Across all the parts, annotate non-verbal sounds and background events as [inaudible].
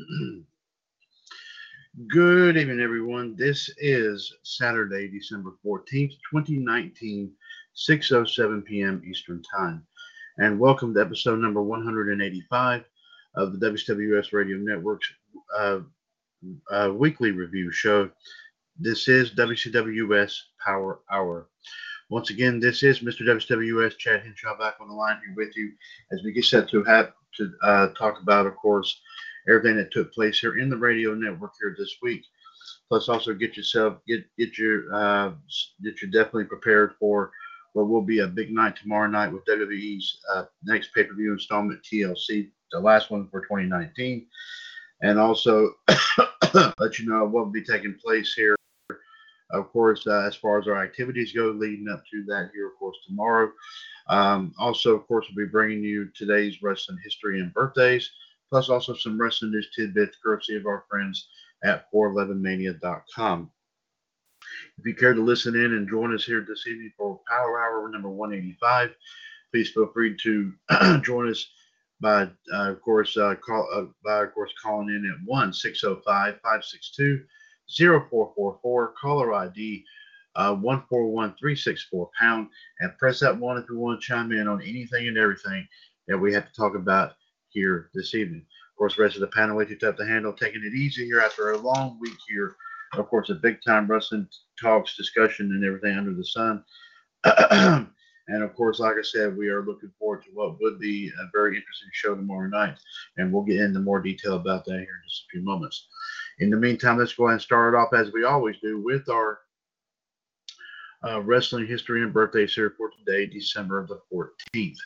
[clears throat] Good evening, everyone. This is Saturday, December 14th, 2019, 6.07 p.m. Eastern Time. And welcome to episode number 185 of the WWS Radio Network's uh, uh, weekly review show. This is WCWS Power Hour. Once again, this is Mr. WWS Chad Henshaw back on the line here with you as we get set to have to uh, talk about, of course, everything that took place here in the radio network here this week. Plus, also get yourself get get your uh, get you definitely prepared for what will be a big night tomorrow night with WWE's uh, next pay per view installment TLC, the last one for 2019, and also [coughs] let you know what will be taking place here. Of course, uh, as far as our activities go leading up to that here, of course, tomorrow. Um, also, of course, we'll be bringing you today's wrestling history and birthdays plus also some wrestling news tidbits courtesy of our friends at 411mania.com. If you care to listen in and join us here this evening for Power Hour number 185, please feel free to [clears throat] join us by, uh, of course, uh, call uh, by of course calling in at 1-605-562-0444, caller ID uh, 141364 pound and press that one if you want to chime in on anything and everything that we have to talk about here this evening. Of course, rest of the panel way too tough to handle, taking it easy here after a long week here. Of course, a big time wrestling talks, discussion, and everything under the sun. [clears throat] and of course, like I said, we are looking forward to what would be a very interesting show tomorrow night. And we'll get into more detail about that here in just a few moments. In the meantime, let's go ahead and start it off as we always do with our uh, wrestling history and birthdays here for today, December the 14th.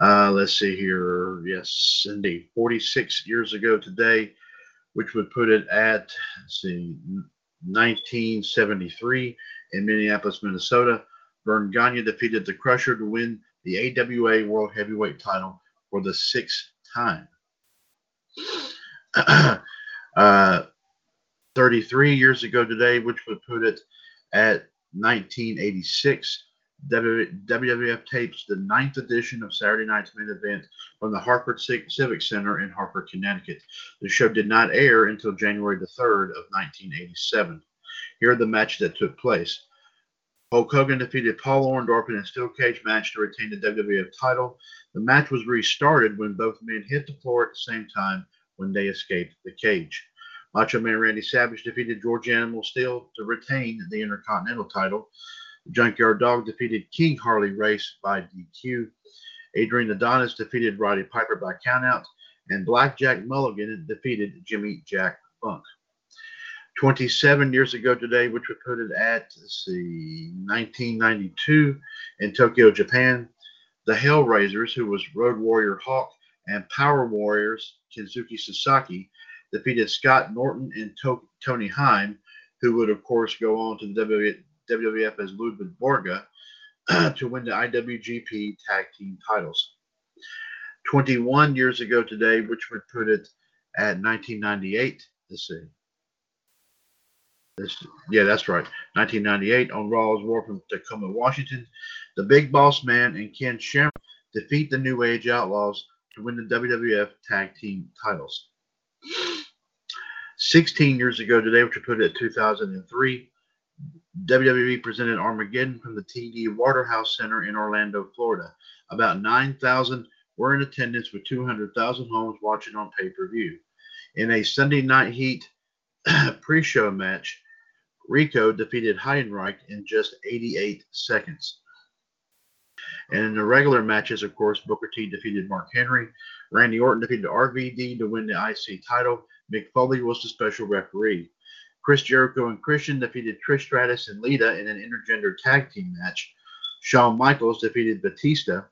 Uh, let's see here. Yes, indeed. 46 years ago today, which would put it at, let's see, 1973 in Minneapolis, Minnesota. Verne Gagne defeated the Crusher to win the AWA World Heavyweight title for the sixth time. [clears throat] uh, 33 years ago today, which would put it at 1986. WWF tapes the ninth edition of Saturday Night's Main Event from the Hartford Civic Center in Hartford, Connecticut. The show did not air until January the 3rd of 1987. Here are the matches that took place. Hulk Hogan defeated Paul Orndorff in a steel cage match to retain the WWF title. The match was restarted when both men hit the floor at the same time when they escaped the cage. Macho Man Randy Savage defeated George Animal Steel to retain the Intercontinental title. Junkyard Dog defeated King Harley Race by DQ. Adrian Adonis defeated Roddy Piper by countout. And Blackjack Mulligan defeated Jimmy Jack Funk. 27 years ago today, which would put it at, let's see, 1992 in Tokyo, Japan. The Hellraisers, who was Road Warrior Hawk and Power Warriors Kensuke Sasaki, defeated Scott Norton and to- Tony Heim, who would, of course, go on to the WWF as Ludwig Borga [clears throat] to win the IWGP Tag Team titles. 21 years ago today, which would put it at 1998. Let's see. This, yeah, that's right. 1998 on Raw's War from Tacoma, Washington. The Big Boss Man and Ken Shamrock defeat the New Age Outlaws to win the WWF Tag Team titles. 16 years ago today, which would put it at 2003, WWE presented Armageddon from the TD Waterhouse Center in Orlando, Florida. About 9,000 were in attendance with 200,000 homes watching on pay per view. In a Sunday Night Heat [clears throat] pre show match, Rico defeated Heidenreich in just 88 seconds. And in the regular matches, of course, Booker T defeated Mark Henry. Randy Orton defeated RVD to win the IC title. Mick Foley was the special referee. Chris Jericho and Christian defeated Trish Stratus and Lita in an intergender tag team match. Shawn Michaels defeated Batista.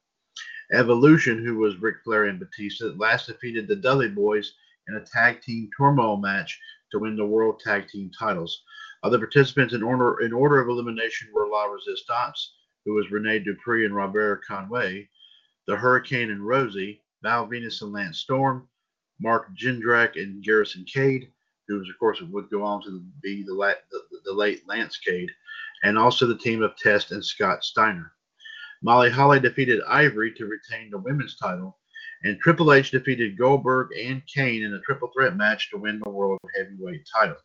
Evolution, who was Ric Flair and Batista, last defeated the Dudley Boyz in a tag team turmoil match to win the World Tag Team titles. Other participants in order in order of elimination were La Resistance, who was Rene Dupree and Robert Conway, the Hurricane and Rosey, Val Venis and Lance Storm, Mark Jindrak and Garrison Cade, who was, of course, would go on to be the, la- the, the late Lance Cade, and also the team of Test and Scott Steiner. Molly Holly defeated Ivory to retain the women's title, and Triple H defeated Goldberg and Kane in a triple threat match to win the World Heavyweight title.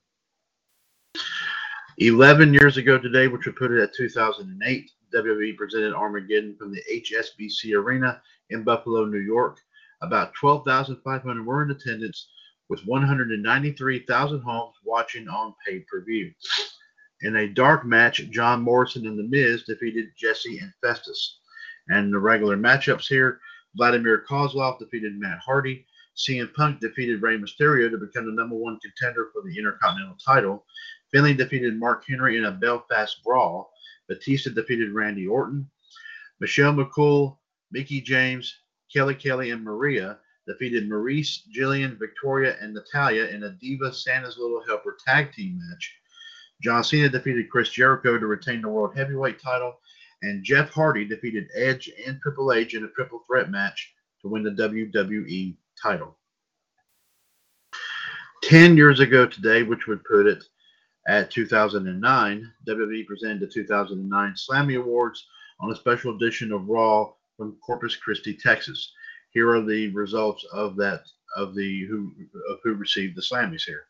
11 years ago today, which would put it at 2008, WWE presented Armageddon from the HSBC Arena in Buffalo, New York. About 12,500 were in attendance, with 193,000 homes watching on pay per view. In a dark match, John Morrison and The Miz defeated Jesse and Festus. And the regular matchups here Vladimir Kozlov defeated Matt Hardy. CM Punk defeated Rey Mysterio to become the number one contender for the Intercontinental title. Finlay defeated Mark Henry in a Belfast brawl. Batista defeated Randy Orton. Michelle McCool, Mickie James, Kelly Kelly, and Maria defeated Maryse, Jillian, Victoria, and Natalya in a Diva Santa's Little Helper tag team match. John Cena defeated Chris Jericho to retain the World Heavyweight title, and Jeff Hardy defeated Edge and Triple H in a triple threat match to win the WWE title. Ten years ago today, which would put it at 2009, WWE presented the 2009 Slammy Awards on a special edition of Raw from Corpus Christi, Texas. Here are the results of that of the who of who received the Slammies here.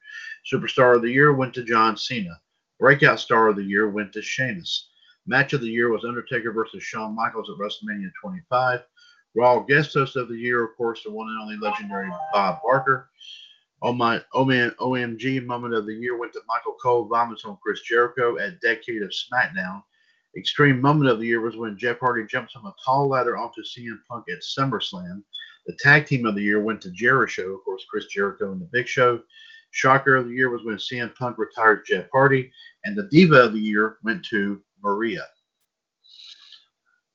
Superstar of the Year went to John Cena. Breakout Star of the Year went to Sheamus. Match of the Year was Undertaker versus Shawn Michaels at WrestleMania 25. Raw Guest Host of the Year, of course, the one and only legendary Bob Barker. Oh my oh man, OMG moment of the year went to Michael Cole vomits on Chris Jericho at Decade of SmackDown. Extreme moment of the year was when Jeff Hardy jumps from a tall ladder onto CM Punk at SummerSlam. The tag team of the year went to Jericho, of course, Chris Jericho and the Big Show. Shocker of the year was when CM Punk retired Jeff Hardy, and the Diva of the year went to Maria.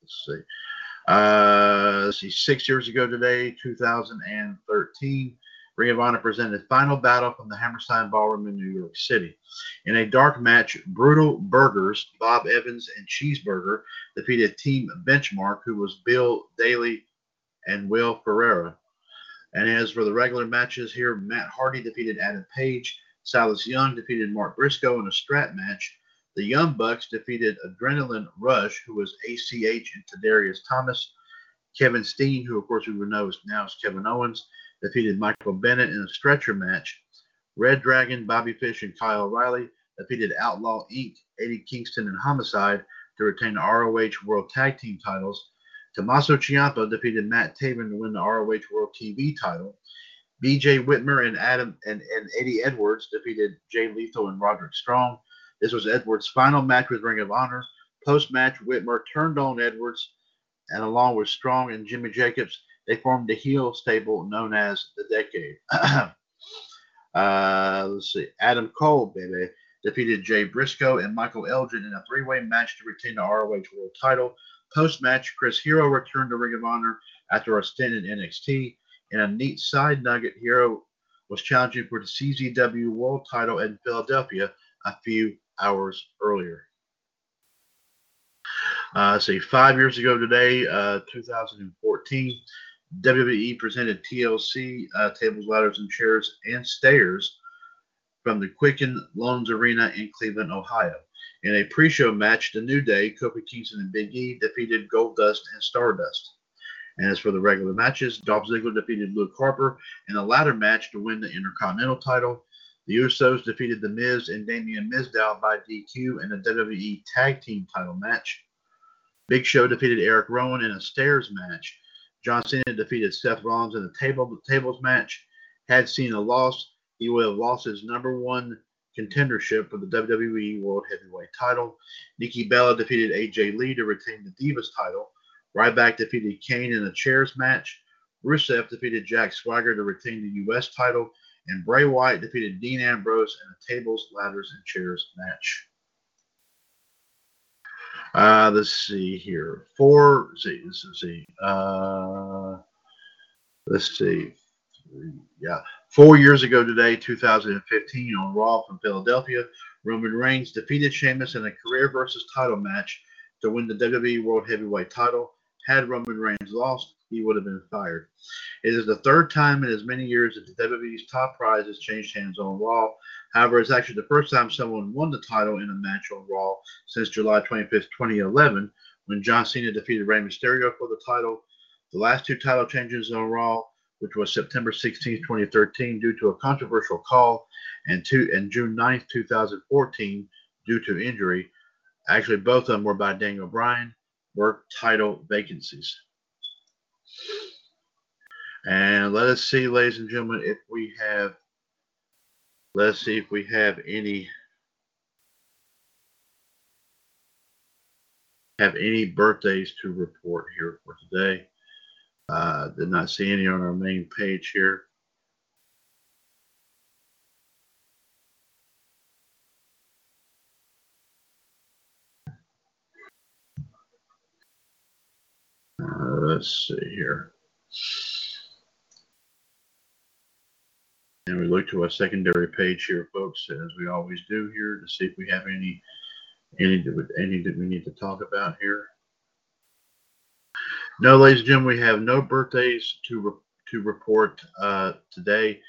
Let's see. Uh, let's see. Six years ago today, 2013. Ring of Honor presented Final Battle from the Hammerstein Ballroom in New York City. In a dark match, Brutal Burgers, Bob Evans, and Cheeseburger defeated Team Benchmark, who was Bill Daly and Will Ferrara. And as for the regular matches here, Matt Hardy defeated Adam Page. Silas Young defeated Mark Briscoe in a strap match. The Young Bucks defeated Adrenaline Rush, who was ACH and Tadarius Thomas. Kevin Steen, who of course we would know is now is Kevin Owens, defeated Michael Bennett in a stretcher match. Red Dragon, Bobby Fish, and Kyle O'Reilly defeated Outlaw Inc., Eddie Kingston, and Homicide to retain the ROH World Tag Team titles. Tommaso Ciampa defeated Matt Taven to win the ROH World TV title. BJ Whitmer and Adam and, and Eddie Edwards defeated Jay Lethal and Roderick Strong. This was Edwards' final match with Ring of Honor. Post match, Whitmer turned on Edwards, and along with Strong and Jimmy Jacobs, they formed the heel stable known as the Decade. [clears throat] uh, let's see. Adam Cole, baby, defeated Jay Briscoe and Michael Elgin in a three way match to retain the ROH World title. Post match, Chris Hero returned to Ring of Honor after a stint in NXT. In a neat side nugget, Hero was challenging for the CZW World title in Philadelphia a few hours earlier. Uh, say five years ago today, uh, 2014, WWE presented TLC uh, tables, ladders, and chairs and stairs from the Quicken Loans Arena in Cleveland, Ohio. In a pre-show match, The New Day, Kofi Kingston and Big E defeated Goldust and Stardust. And as for the regular matches, Dolph Ziggler defeated Luke Harper in a ladder match to win the Intercontinental title. The Usos defeated The Miz and Damien Mizdow by DQ in a WWE Tag Team title match. Big Show defeated Eric Rowan in a stairs match. John Cena defeated Seth Rollins in a table tables match. Had Cena lost, he would have lost his number one contendership for the WWE World Heavyweight title. Nikki Bella defeated AJ Lee to retain the Divas title. Ryback defeated Kane in a chairs match. Rusev defeated Jack Swagger to retain the U.S. title. And Bray Wyatt defeated Dean Ambrose in a tables, ladders, and chairs match. Uh, let's see here. Four. Let's see. Let's see. Uh, let's see. Yeah. Four years ago today, 2015, on Raw from Philadelphia, Roman Reigns defeated Sheamus in a career versus title match to win the WWE World Heavyweight title. Had Roman Reigns lost, he would have been fired. It is the third time in as many years that the WWE's top prize has changed hands on Raw. However, it's actually the first time someone won the title in a match on Raw since July 25th, 2011, when John Cena defeated Rey Mysterio for the title. The last two title changes on Raw, which was September 16, 2013, due to a controversial call, and, two, and June 9th, 2014, due to injury. Actually, both of them were by Daniel Bryan, were title vacancies. And let us see, ladies and gentlemen, if we have, let's see if we have any, have any birthdays to report here for today. Uh, did not see any on our main page here. Uh, let's see here. And we look to our secondary page here, folks, as we always do here, to see if we have any any any that we need to talk about here. No, ladies and gentlemen, we have no birthdays to re- to report uh, today.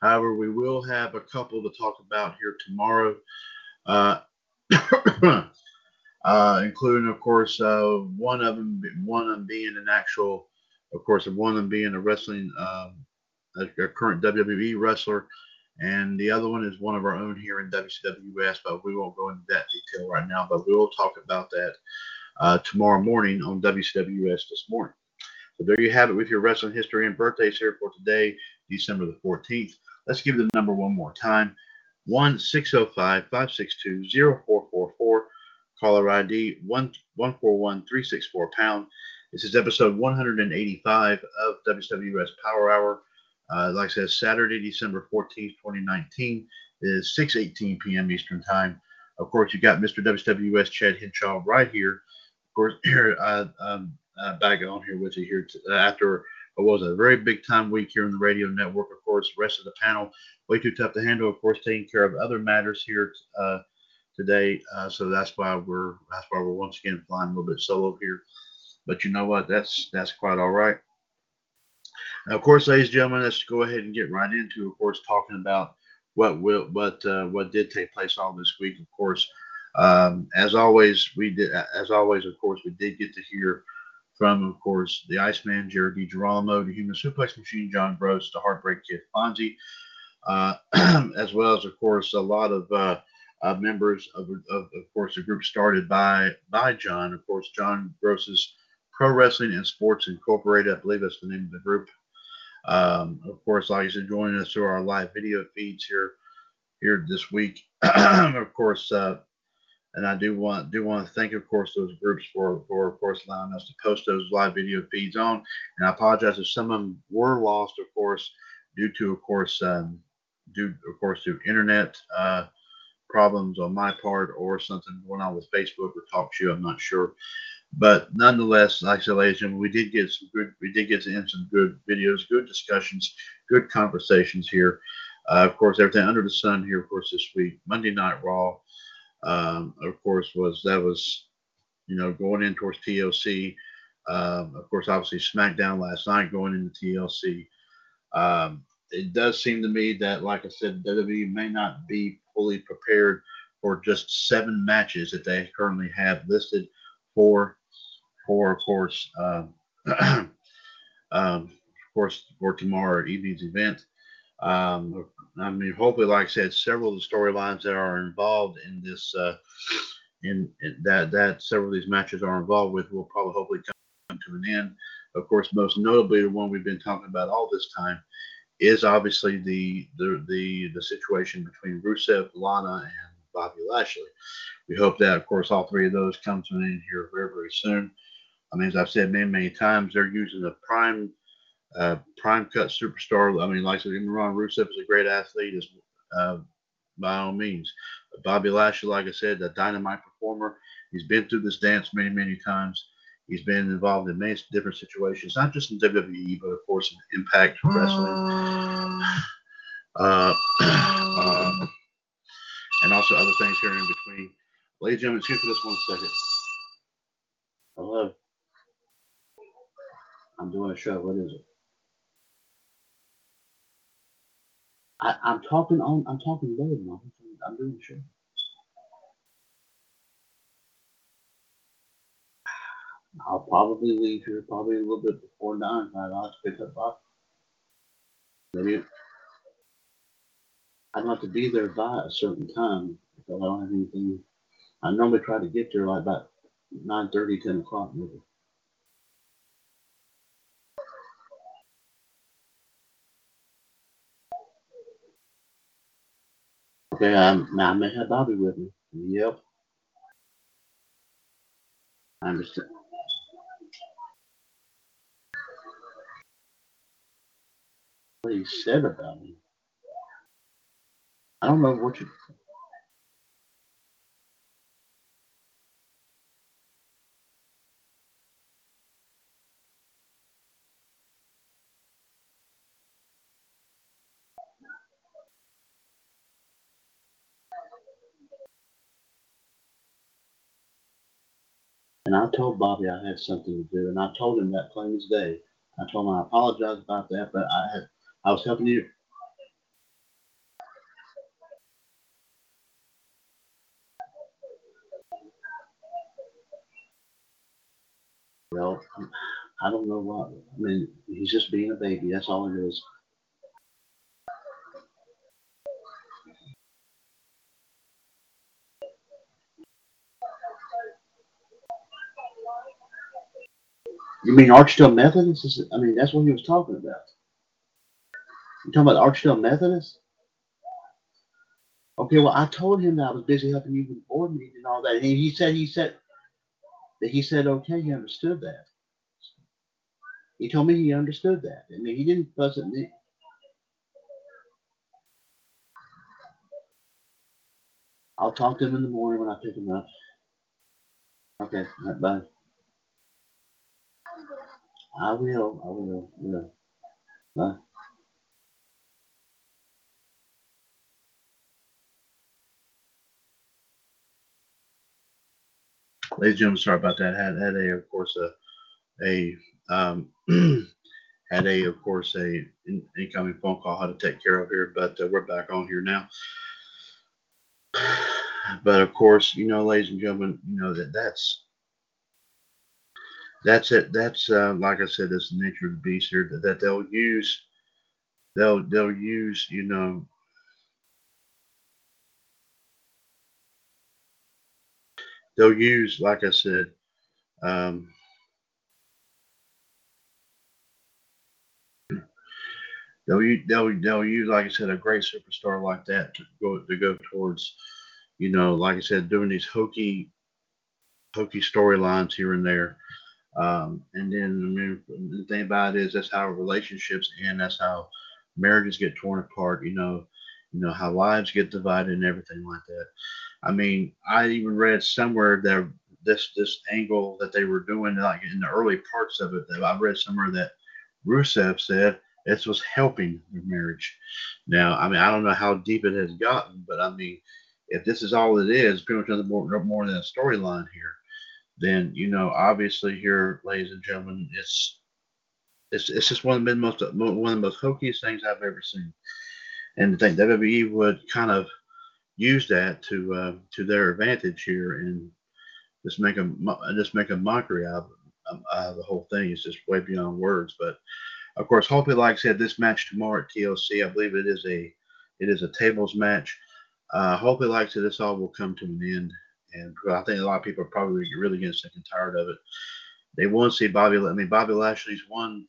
However, we will have a couple to talk about here tomorrow, uh, [coughs] [coughs] uh, including, of course, uh, one of them one of them being an actual, of course, one of them being a wrestling um, a, a current WWE wrestler, and the other one is one of our own here in WCWS. But we won't go into that detail right now. But we will talk about that uh, tomorrow morning on WCWS this morning. So there you have it with your wrestling history and birthdays here for today, December the 14th. Let's give the number one more time. 1 605 562 0444. Caller ID 141 364 pound. This is episode 185 of WWS Power Hour. Uh, like I said, Saturday, December 14th, 2019 is 6:18 p.m. Eastern Time. Of course, you got Mr. WWS Chad Hinshaw right here. Of course, [clears throat] here uh, um, uh, back on here with you here to, uh, after what was a very big time week here in the radio network. Of course, rest of the panel way too tough to handle. Of course, taking care of other matters here uh, today. Uh, so that's why we're that's why we're once again flying a little bit solo here. But you know what? That's that's quite all right. Now, of course, ladies and gentlemen, let's go ahead and get right into, of course, talking about what will what uh, what did take place all this week. Of course, um, as always, we did as always, of course, we did get to hear from, of course, the Iceman, Jared DiGirolamo, the Human Suplex Machine, John Gross, the Heartbreak Kid, Fonzie, uh, [clears throat] as well as, of course, a lot of uh, uh, members of, of, of course, the group started by by John. Of course, John Gross's Pro Wrestling and Sports Incorporated, I believe that's the name of the group. Um, of course, like I said, joining us through our live video feeds here here this week. [clears throat] of course, uh, and I do want do want to thank, of course, those groups for for of course allowing us to post those live video feeds on. And I apologize if some of them were lost, of course, due to, of course, um, due of course to internet uh, problems on my part or something going on with Facebook or TalkShoe. I'm not sure. But nonetheless, like I said, ladies and we did get some good, we did get in some good videos, good discussions, good conversations here. Uh, of course, everything under the sun here, of course, this week, Monday Night Raw, um, of course, was that was, you know, going in towards TLC. Um, of course, obviously SmackDown last night going into TLC. Um, it does seem to me that, like I said, WWE may not be fully prepared for just seven matches that they currently have listed for, for of course, um, [clears throat] um, of course, for tomorrow evening's event. Um, I mean, hopefully, like I said, several of the storylines that are involved in this, uh, in, in, that that several of these matches are involved with, will probably hopefully come to an end. Of course, most notably, the one we've been talking about all this time is obviously the the the, the situation between Rusev, Lana, and Bobby Lashley. We hope that, of course, all three of those come to an end here very, very soon. I mean, as I've said many, many times, they're using a prime uh, prime cut superstar. I mean, like I said, Ron Rusev is a great athlete, is uh, by all means. Bobby Lashley, like I said, a dynamite performer. He's been through this dance many, many times. He's been involved in many different situations, not just in WWE, but of course in Impact Wrestling, [sighs] uh, [clears throat] uh, and also other things here in between. Ladies and gentlemen, excuse just one second. Hello. I'm doing a show. What is it? I, I'm talking on. I'm talking Mom. I'm doing a show. I'll probably leave here probably a little bit before nine. I'll have to pick up Bob. Maybe I don't have to be there by a certain time because I don't have anything. I normally try to get there like about 9 30, 10 o'clock maybe. Okay, um, now I may have Bobby with me. Yep. I understand. He said about me. I don't know what you. And I told Bobby I had something to do, and I told him that plain as day. I told him I apologize about that, but I had I was helping you. Well, I don't know what. I mean, he's just being a baby. That's all it is. You mean Archdale Methodist? I mean, that's what he was talking about. You talking about Archdale Methodist? Okay, well, I told him that I was busy helping you with board meeting and all that. And he said, he said, that he said, okay, he understood that. He told me he understood that. I mean, he didn't fuss at me. I'll talk to him in the morning when I pick him up. Okay, all right, bye. I will, I will, yeah. Bye. Ladies and gentlemen, sorry about that. Had had a, of course, a a um, [clears throat] had a, of course, a in, incoming phone call how to take care of here, but uh, we're back on here now. [sighs] But of course, you know, ladies and gentlemen, you know that that's that's it. That's uh, like I said, that's the nature of the beast here. That, that they'll use, they'll they'll use, you know, they'll use, like I said, um, they'll they'll they'll use, like I said, a great superstar like that to go to go towards, you know, like I said, doing these hokey, hokey storylines here and there. Um, and then I mean, the thing about it is that's how relationships end. That's how marriages get torn apart. You know, you know how lives get divided and everything like that. I mean, I even read somewhere that this this angle that they were doing, like in the early parts of it, that I read somewhere that Rusev said this was helping their marriage. Now, I mean, I don't know how deep it has gotten, but I mean, if this is all it is, pretty much nothing more, more than a storyline here, then you know, obviously here, ladies and gentlemen, it's it's, it's just one of the most one of the most hokiest things I've ever seen. And to think WWE would kind of use that to uh, to their advantage here and just make a just make a mockery out of, out of the whole thing It's just way beyond words. But of course, hopefully, like said, this match tomorrow at TLC, I believe it is a it is a tables match. Uh, hopefully, like said, this all will come to an end. And I think a lot of people are probably really getting sick and tired of it. They want to see Bobby. I mean, Bobby Lashley's one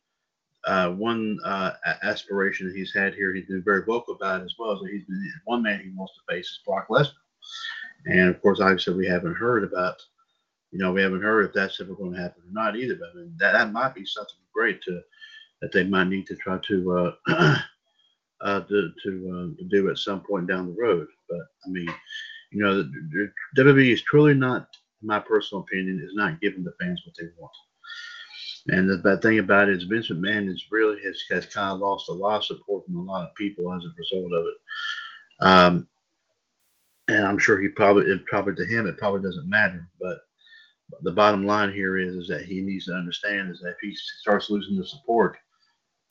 uh, one uh, aspiration that he's had here. He's been very vocal about it as well. So he's been one man he wants to face is Brock Lesnar. And of course, obviously, we haven't heard about, you know, we haven't heard if that's ever going to happen or not either. But I mean, that, that might be something great to that they might need to try to uh, [clears throat] uh, to, to, uh, do at some point down the road. But I mean, you know, the, the WWE is truly not, in my personal opinion, is not giving the fans what they want. And the bad thing about it is Vince McMahon is really has, has kind of lost a lot of support from a lot of people as a result of it. Um, and I'm sure he probably, it probably to him, it probably doesn't matter. But the bottom line here is, is that he needs to understand is that if he starts losing the support,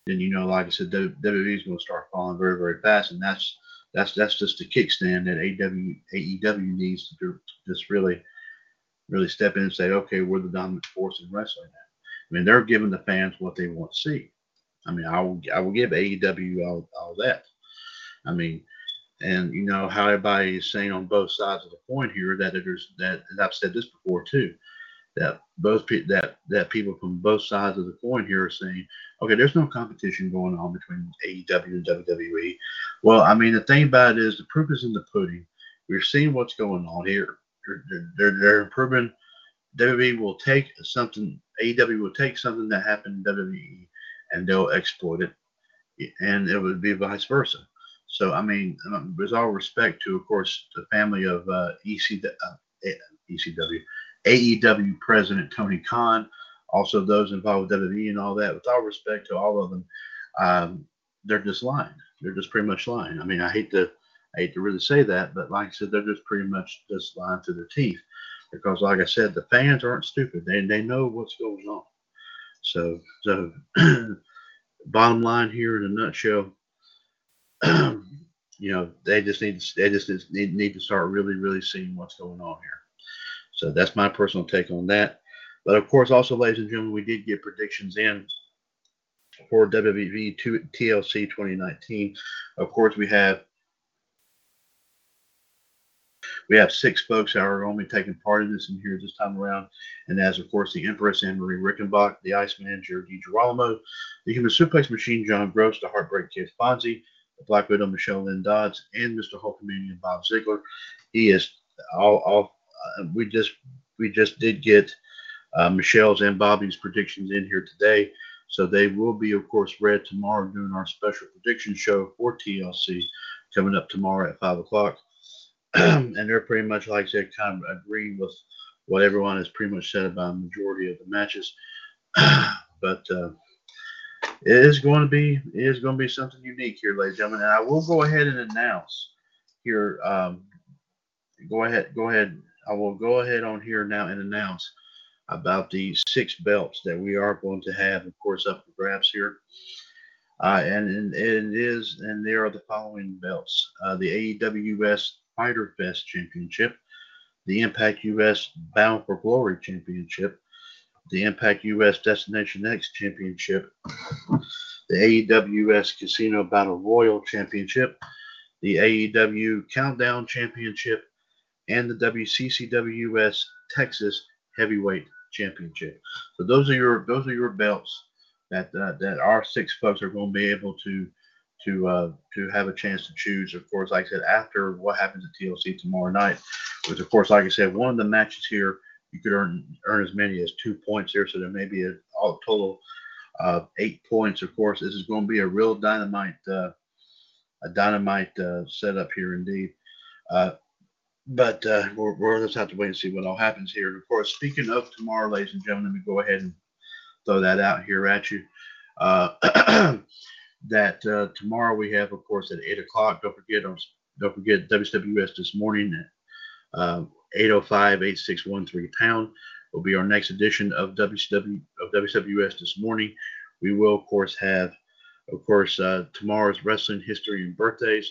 then you know, like I said, WWE is going to start falling very, very fast, and that's that's that's just the kickstand that AEW AEW needs to do, just really, really step in and say, okay, we're the dominant force in wrestling now. I mean, they're giving the fans what they want to see. I mean, I will I will give AEW all, all that. I mean, and you know how everybody is saying on both sides of the coin here that there's that and I've said this before too, that both pe- that that people from both sides of the coin here are saying, okay, there's no competition going on between AEW and WWE. Well, I mean, the thing about it is the proof is in the pudding. We're seeing what's going on here. They're, they're, they're improving WWE will take something, AEW will take something that happened in WWE and they'll exploit it, and it would be vice versa. So, I mean, um, with all respect to, of course, the family of uh, EC, uh, ECW, AEW president Tony Khan, also those involved with WWE and all that, with all respect to all of them, um, they're just lying. They're just pretty much lying. I mean, I hate to, I hate to really say that, but like I said, they're just pretty much just lying through their teeth because, like I said, the fans aren't stupid. They they know what's going on. So so, [clears throat] bottom line here in a nutshell, [clears throat] you know, they just need to they just need need to start really really seeing what's going on here. So that's my personal take on that. But of course, also, ladies and gentlemen, we did get predictions in for WWE TLC 2019. Of course, we have we have six folks that are only taking part in this in here this time around. And that's, of course, the Empress Anne Marie Rickenbach, the Ice Iceman, Jared DiGirolamo, the Human Suplex Machine, John Gross, the Heartbreak Kid Fonzie, the Black Widow, Michelle Lynn Dodds, and Mr. Hulkamania, Bob Ziegler. He is all, all uh, we just we just did get uh, Michelle's and Bobby's predictions in here today. So they will be, of course, read tomorrow during our special prediction show for TLC coming up tomorrow at 5 o'clock. [clears throat] and they're pretty much, like I said, kind of agreeing with what everyone has pretty much said about a majority of the matches. [clears throat] but uh, it is going to be it is going to be something unique here, ladies and gentlemen. And I will go ahead and announce here. Um, go ahead, go ahead. I will go ahead on here now and announce about the six belts that we are going to have, of course, up for grabs here. Uh, and, and, it is, and there are the following belts: uh, the AEWS Fyter Fest Championship, the Impact US Bound for Glory Championship, the Impact US Destination X Championship, the AEWS Casino Battle Royal Championship, the AEW Countdown Championship, and the WCCWS Texas Heavyweight Championship. So those are your those are your belts that uh, that our six folks are going to be able to to uh, to have a chance to choose. Of course, like I said, after what happens at TLC tomorrow night, which of course, like I said, one of the matches here you could earn earn as many as two points here, so there may be a all total of eight points. Of course, this is going to be a real dynamite uh, a dynamite uh, setup here indeed. Uh, but uh, we're, we'll just have to wait and see what all happens here. And of course, speaking of tomorrow, ladies and gentlemen, let me go ahead and throw that out here at you. Uh, [clears throat] that uh, tomorrow we have, of course, at eight o'clock. Don't forget, don't forget WWS this morning at uh, 805-8613 pound will be our next edition of WCW of WWS this morning. We will, of course, have, of course, uh, tomorrow's wrestling history and birthdays.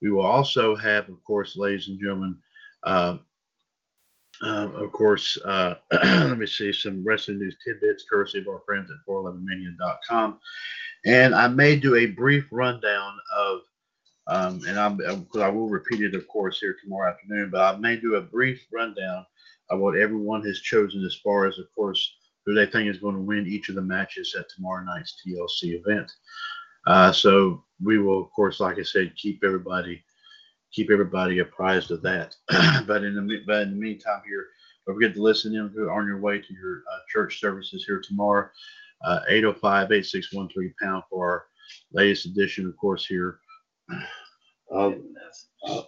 We will also have, of course, ladies and gentlemen, uh, uh, of course, uh, [clears throat] let me see some wrestling news tidbits courtesy of our friends at 411mania.com. And I may do a brief rundown of, um, and I'm, because I will repeat it, of course, here tomorrow afternoon, but I may do a brief rundown of what everyone has chosen as far as, of course, who they think is going to win each of the matches at tomorrow night's TLC event. Uh, so we will, of course, like I said, keep everybody keep everybody apprised of that. [clears throat] but in the but in the meantime, here don't forget to listen in on your way to your uh, church services here tomorrow. Uh, 805-8613 pound for our latest edition, of course, here of, of,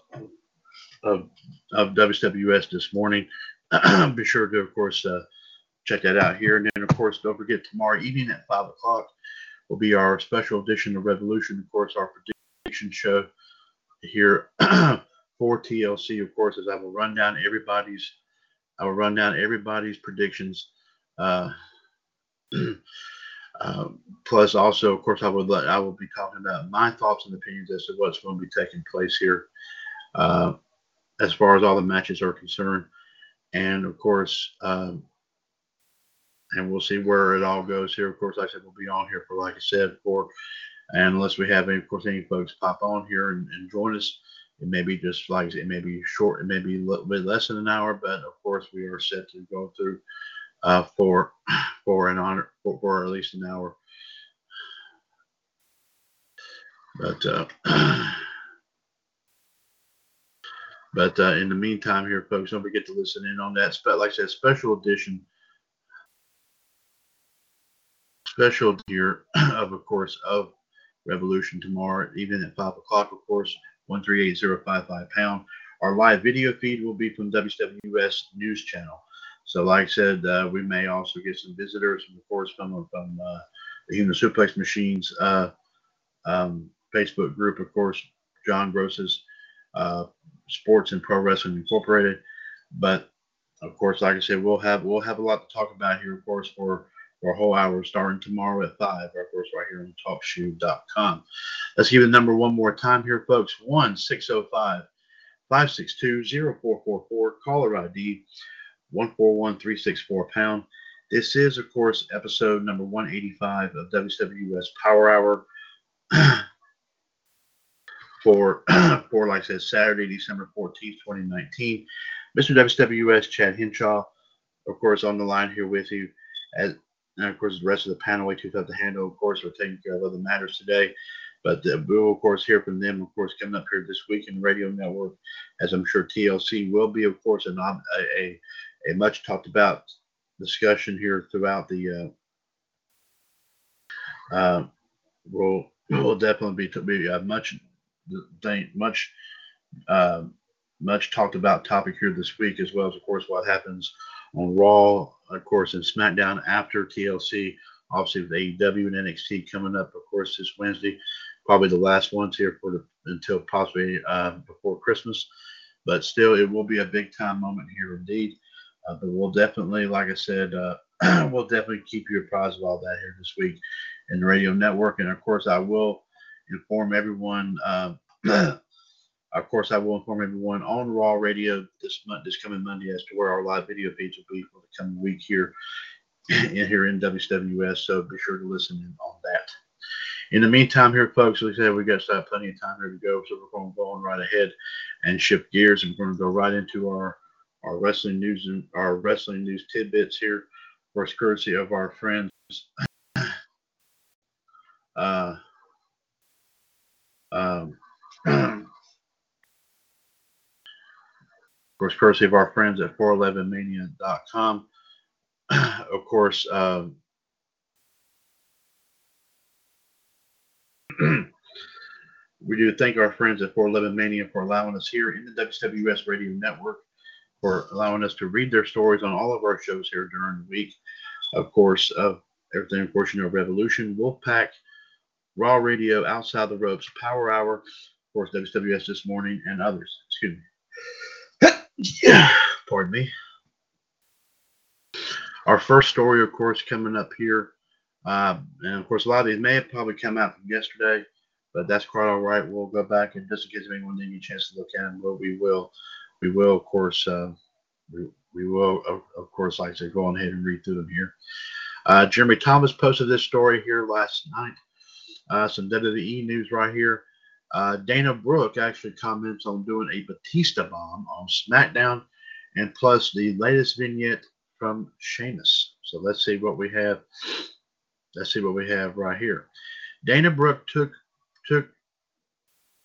of, of WWS this morning. [clears throat] Be sure to, of course, uh, check that out here. And then, of course, don't forget tomorrow evening at 5 o'clock will be our special edition of Revolution, of course, our prediction show here [clears throat] for TLC, of course, as I will run down everybody's, I will run down everybody's predictions. Uh, [clears throat] uh, plus, also, of course, I would let, I will be talking about my thoughts and opinions as to what's going to be taking place here, uh, as far as all the matches are concerned, and of course, um, and we'll see where it all goes here. Of course, like I said we'll be on here for, like I said, for and unless we have any, of course, any folks pop on here and, and join us, it may be just like it may be short, it may be a little bit less than an hour, but of course we are set to go through uh, for for an honor for, for at least an hour. But uh, [clears throat] but uh, in the meantime, here, folks, don't forget to listen in on that. Like I said, special edition special here [clears throat] of, of course, of Revolution tomorrow, even at 5 o'clock, of course, 138055 pound. Our live video feed will be from WWS News Channel. So, like I said, uh, we may also get some visitors, of course, from, from uh, the Human Suplex Machines uh, um, Facebook group, of course, John Gross's uh, Sports and Pro Wrestling Incorporated. But of course, like I said, we'll have we'll have a lot to talk about here, of course, for for a whole hour starting tomorrow at 5, of course, right here on TalkShoe.com. Let's give the number one more time here, folks 1 605 562 0444, caller ID 141364 pound. This is, of course, episode number 185 of WWS Power Hour [clears throat] for, [clears throat] for like I said, Saturday, December 14th, 2019. Mr. WWS Chad Henshaw, of course, on the line here with you. As, and of course, the rest of the panel, we took up the handle, of course, we're taking care of other matters today. But uh, we will, of course, hear from them, of course, coming up here this week in Radio Network, as I'm sure TLC will be, of course, a, a, a much talked about discussion here throughout the. Uh, uh, will will definitely be, be a much much uh, much talked about topic here this week, as well as, of course, what happens on Raw, of course, and SmackDown after TLC. Obviously, with AEW and NXT coming up, of course, this Wednesday. Probably the last ones here for the until possibly uh, before Christmas. But still, it will be a big time moment here indeed. Uh, but we'll definitely, like I said, uh, [clears throat] we'll definitely keep you apprised of all that here this week in the radio network. And of course, I will inform everyone uh, [clears throat] Of course, I will inform everyone on Raw Radio this month, this coming Monday, as to where our live video feeds will be for the coming week here, in, [clears throat] here in WWS. So be sure to listen in on that. In the meantime, here, folks, like I said, we got plenty of time here to go, so we're going to go on right ahead and shift gears, and we're going to go right into our our wrestling news and our wrestling news tidbits here, course, courtesy of our friends. [clears throat] Uh, um, Of course, courtesy of our friends at 411mania.com. [clears throat] of course, um, [clears throat] We do thank our friends at 411 Mania for allowing us here in the WWS Radio Network for allowing us to read their stories on all of our shows here during the week. Of course, of everything, of course, you know, Revolution, Wolfpack, Raw Radio, Outside the Ropes, Power Hour, of course, WWS this morning, and others. Excuse me. yeah, [coughs] pardon me. Our first story, of course, coming up here. Uh, and of course, a lot of these may have probably come out from yesterday, but that's quite all right. We'll go back and just in case anyone get a chance to look at them, but we will, we will, of course, uh, we, we will, of, of, course, like I said, go on ahead and read through them here. Uh, Jeremy Thomas posted this story here last night. Uh, some WWE news right here. Uh, Dana Brooke actually comments on doing a Batista bomb on SmackDown, and plus the latest vignette from Sheamus. So let's see what we have. Let's see what we have right here. Dana Brooke took took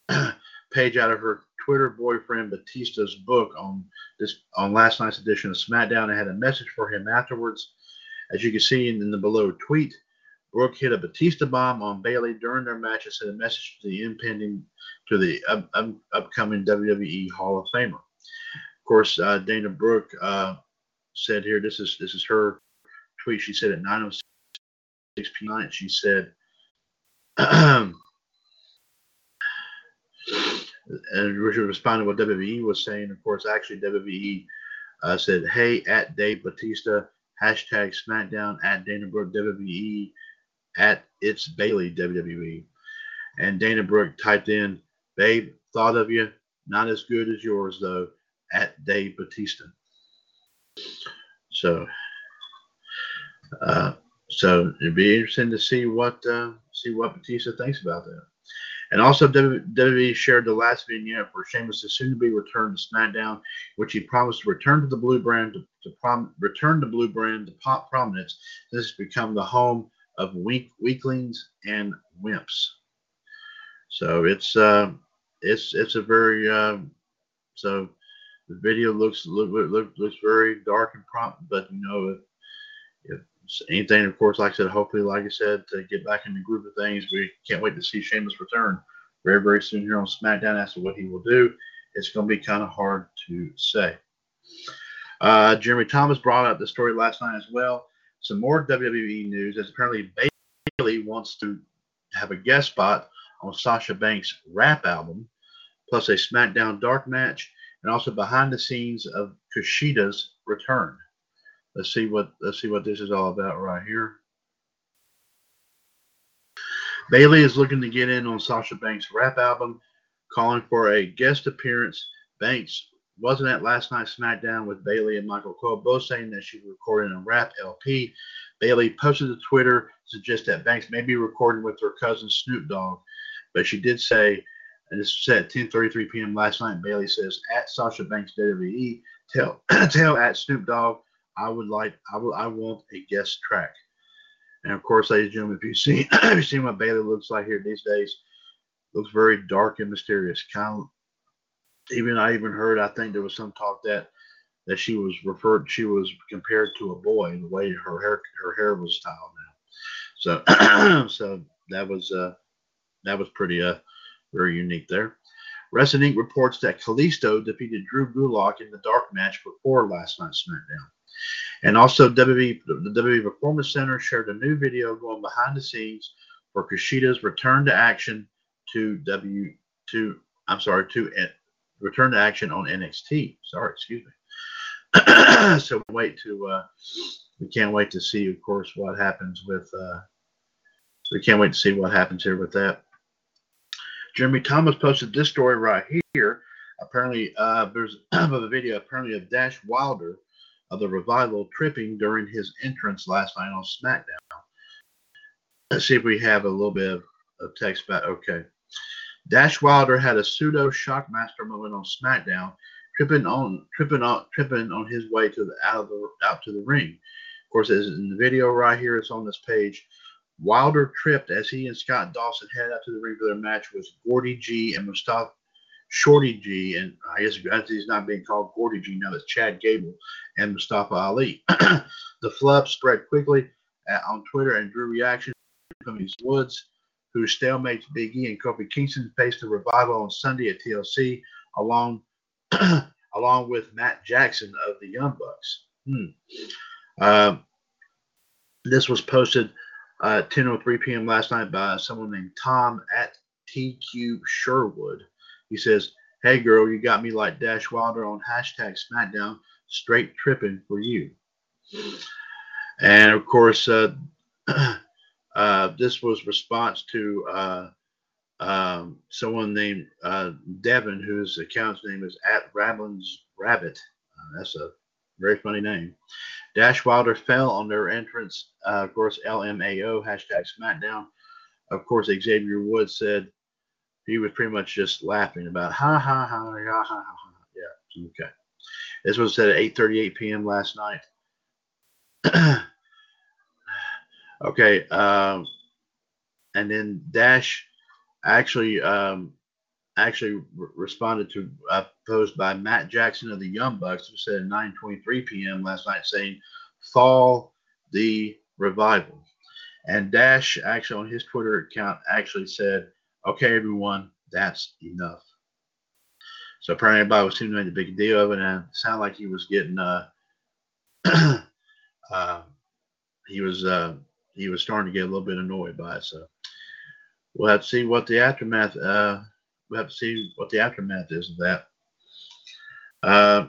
[clears throat] page out of her Twitter boyfriend Batista's book on this on last night's edition of SmackDown I had a message for him afterwards. As you can see in, in the below tweet, Brooke hit a Batista bomb on Bayley during their match and sent a message to the impending to the up, up, upcoming WWE Hall of Famer. Of course, uh, Dana Brooke uh, said here. This is this is her tweet. She said at 9:06 p.m. She said, [clears throat] and Richard responded what WWE was saying. Of course, actually WWE uh, said, "Hey, at Dave Batista, hashtag SmackDown at Dana Brooke WWE at It's Bayley, WWE." And Dana Brooke typed in, "Babe, thought of you. Not as good as yours though." At Dave Batista. So, uh, so it'd be interesting to see what uh, see what Batista thinks about that. And also, WWE shared the last vignette for Sheamus soon to be returned to SmackDown, which he promised to return to the Blue Brand to, to prom- return to Blue Brand to pop prominence. This has become the home of weak weaklings and wimps. So it's uh, it's it's a very uh, so the video looks look, look, looks very dark and prompt, but you know, if, if anything, of course, like I said, hopefully, like I said, to get back in the group of things, we can't wait to see Sheamus return very, very soon here on SmackDown as to what he will do. It's going to be kind of hard to say. Uh, Jeremy Thomas brought up the story last night as well. Some more WWE news as apparently Bayley wants to have a guest spot on Sasha Banks' rap album, plus a SmackDown Dark match and also behind the scenes of Kushida's return. Let's see what let's see what this is all about right here. Bayley is looking to get in on Sasha Banks' rap album, calling for a guest appearance. Banks wasn't at last night's SmackDown with Bayley and Michael Cole, both saying that she was recording a rap LP. Bayley posted to Twitter suggest that Banks may be recording with her cousin Snoop Dogg, but she did say and this was at 10:33 p.m. last night. Bayley says at Sasha Banks WWE, tell [clears throat] tell at Snoop Dogg, I would like I I want a guest track. And of course, ladies and gentlemen, if you see [clears throat] if you see what Bayley looks like here these days, looks very dark and mysterious. Kind of even I even heard I think there was some talk that that she was referred she was compared to a boy the way her hair her hair was styled now. So [clears throat] so that was uh that was pretty uh very unique there. Inc. reports that Kalisto defeated Drew Gulak in the dark match before last night's SmackDown. And also, WWE, the WWE Performance Center shared a new video going behind the scenes for Kushida's return to action to W to I'm sorry to return to action on NXT. Sorry, excuse me. [clears throat] so wait to uh, we can't wait to see, of course, what happens with. Uh, we can't wait to see what happens here with that. Jeremy Thomas posted this story right here. Apparently, uh, there's [clears throat] a video apparently of Dash Wilder of the revival tripping during his entrance last night on SmackDown. Let's see if we have a little bit of, of text back. Okay. Dash Wilder had a pseudo shockmaster moment on SmackDown, tripping on tripping on tripping on his way to the out of the out to the ring. Of course, as in the video right here, it's on this page. Wilder tripped as he and Scott Dawson headed out to the ring for their match with Gordy G and Mustafa Shorty G, and I guess he's not being called Gordy G now, it's Chad Gable and Mustafa Ali. [clears throat] the flub spread quickly uh, on Twitter and drew reaction from these woods. whose stalemates Big E and Kofi Kingston faced a revival on Sunday at TLC, along [clears throat] along with Matt Jackson of the Young Bucks. Hmm. Uh, this was posted uh, 10:03 p.m. last night by someone named Tom at TQ Sherwood. He says, "Hey girl, you got me like Dash Wilder on hashtag SmackDown, straight tripping for you." And of course, uh, [clears throat] uh, this was response to uh, um, someone named uh, Devin, whose account's name is at Rablin's Rabbit. Uh, that's a very funny name. Dash Wilder fell on their entrance. Uh, of course, LMAO hashtag SmackDown. Of course, Xavier Woods said he was pretty much just laughing about ha ha ha ha ha ha. ha. Yeah, okay. This was said at 8:38 p.m. last night. [clears throat] okay, um, and then Dash actually um, actually re- responded to a post by Matt Jackson of the Young Bucks, who said at 9:23 p.m. last night, saying, "Fall the revival." And Dash actually on his Twitter account actually said, "Okay, everyone, that's enough." So apparently everybody was seeming to make a big deal of it, and it sounded like he was getting uh, [clears throat] uh he was uh he was starting to get a little bit annoyed by it. So we'll have to see what the aftermath uh we'll have to see what the aftermath is of that. Uh,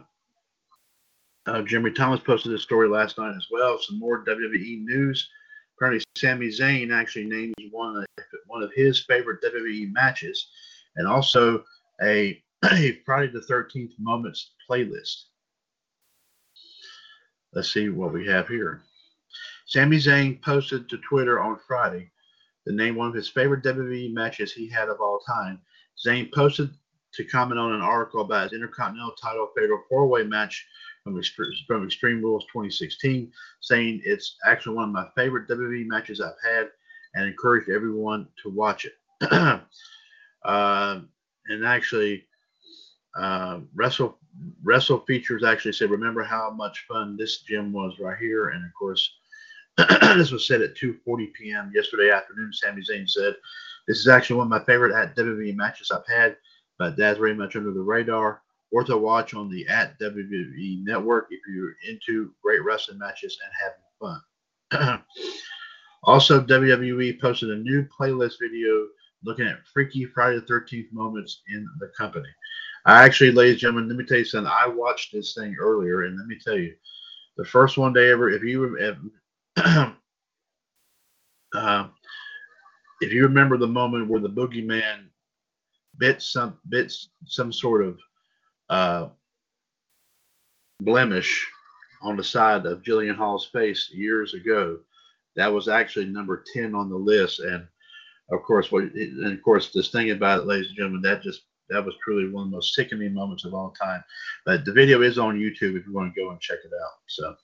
uh, Jeremy Thomas posted this story last night as well. Some more WWE news. Apparently, Sami Zayn actually named one of one of his favorite WWE matches, and also a, [clears throat] a Friday the Thirteenth Moments playlist. Let's see what we have here. Sami Zayn posted to Twitter on Friday the name one of his favorite WWE matches he had of all time. Zayn posted to comment on an article about his Intercontinental title fatal four-way match from, from Extreme Rules 2016, saying it's actually one of my favorite WWE matches I've had, and encouraged everyone to watch it. [clears throat] uh, and actually, uh, Wrestle Wrestle Features actually said, "Remember how much fun this gym was right here." And of course, [clears throat] this was said at 2:40 p.m. yesterday afternoon. Sami Zayn said, "This is actually one of my favorite at WWE matches I've had, but that's very much under the radar. Worth a watch on the at WWE Network if you're into great wrestling matches and having fun." [clears throat] also, WWE posted a new playlist video looking at freaky Friday the 13th moments in the company. I actually, ladies and gentlemen, let me tell you something. I watched this thing earlier, and let me tell you, the first one day ever, if you [clears throat] uh, if you remember the moment where the boogeyman bit some bits some sort of uh, blemish on the side of Jillian Hall's face years ago, that was actually number ten on the list. And of course, what and of course, this thing about it, ladies and gentlemen, that just that was truly one of the most sickening moments of all time. But the video is on YouTube if you want to go and check it out. So.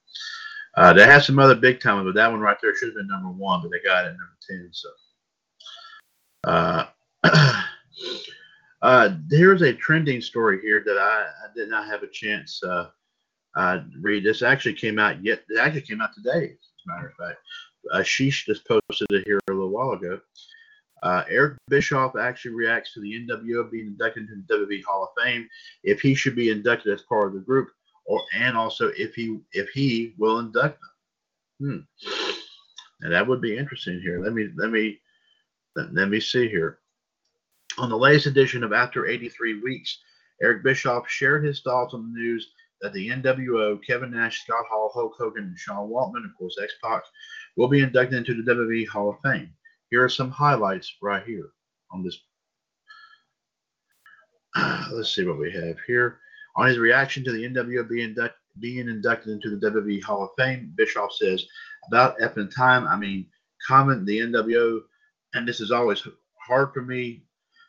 Uh, they have some other big time, but that one right there should have been number one, but they got it at number 10. So, uh, [clears throat] uh, here's a trending story here that I, I did not have a chance uh, uh, read. This actually came out yet. It actually came out today, as a matter of fact. Uh, Sheesh just posted it here a little while ago. Uh, Eric Bischoff actually reacts to the NWO being inducted into the WWE Hall of Fame. If he should be inducted as part of the group, or and also if he if he will induct them. Hmm. And that would be interesting here. Let me let me let, let me see here. On the latest edition of After 83 Weeks, Eric Bischoff shared his thoughts on the news that the NWO, Kevin Nash, Scott Hall, Hulk Hogan, and Sean Waltman, of course X Pac, will be inducted into the WWE Hall of Fame. Here are some highlights right here on this. [sighs] let's see what we have here. On his reaction to the NWO being, induct, being inducted into the WWE Hall of Fame, Bischoff says, About effing time, I mean, comment the NWO, and this is always hard for me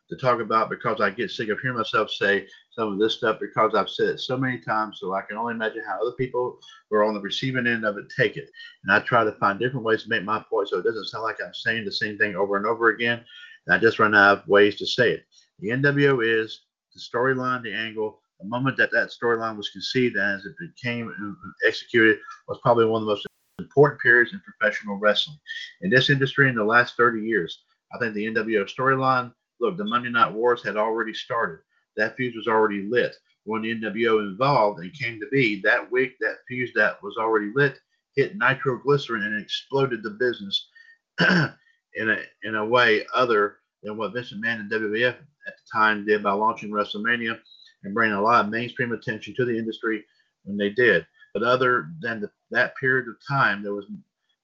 to talk about because I get sick of hearing myself say some of this stuff because I've said it so many times. So I can only imagine how other people who are on the receiving end of it take it. And I try to find different ways to make my point so it doesn't sound like I'm saying the same thing over and over again. And I just run out of ways to say it. The NWO is the storyline, the angle, the moment that that storyline was conceived and as it became uh, executed was probably one of the most important periods in professional wrestling. In this industry, in the last 30 years, I think the NWO storyline, look, the Monday Night Wars had already started. That fuse was already lit. When the NWO involved and came to be, that week, that fuse that was already lit hit nitroglycerin and exploded the business [clears throat] in a in a way other than what Vince McMahon and WWF at the time did by launching WrestleMania and bringing a lot of mainstream attention to the industry when they did. But other than the, that period of time, there was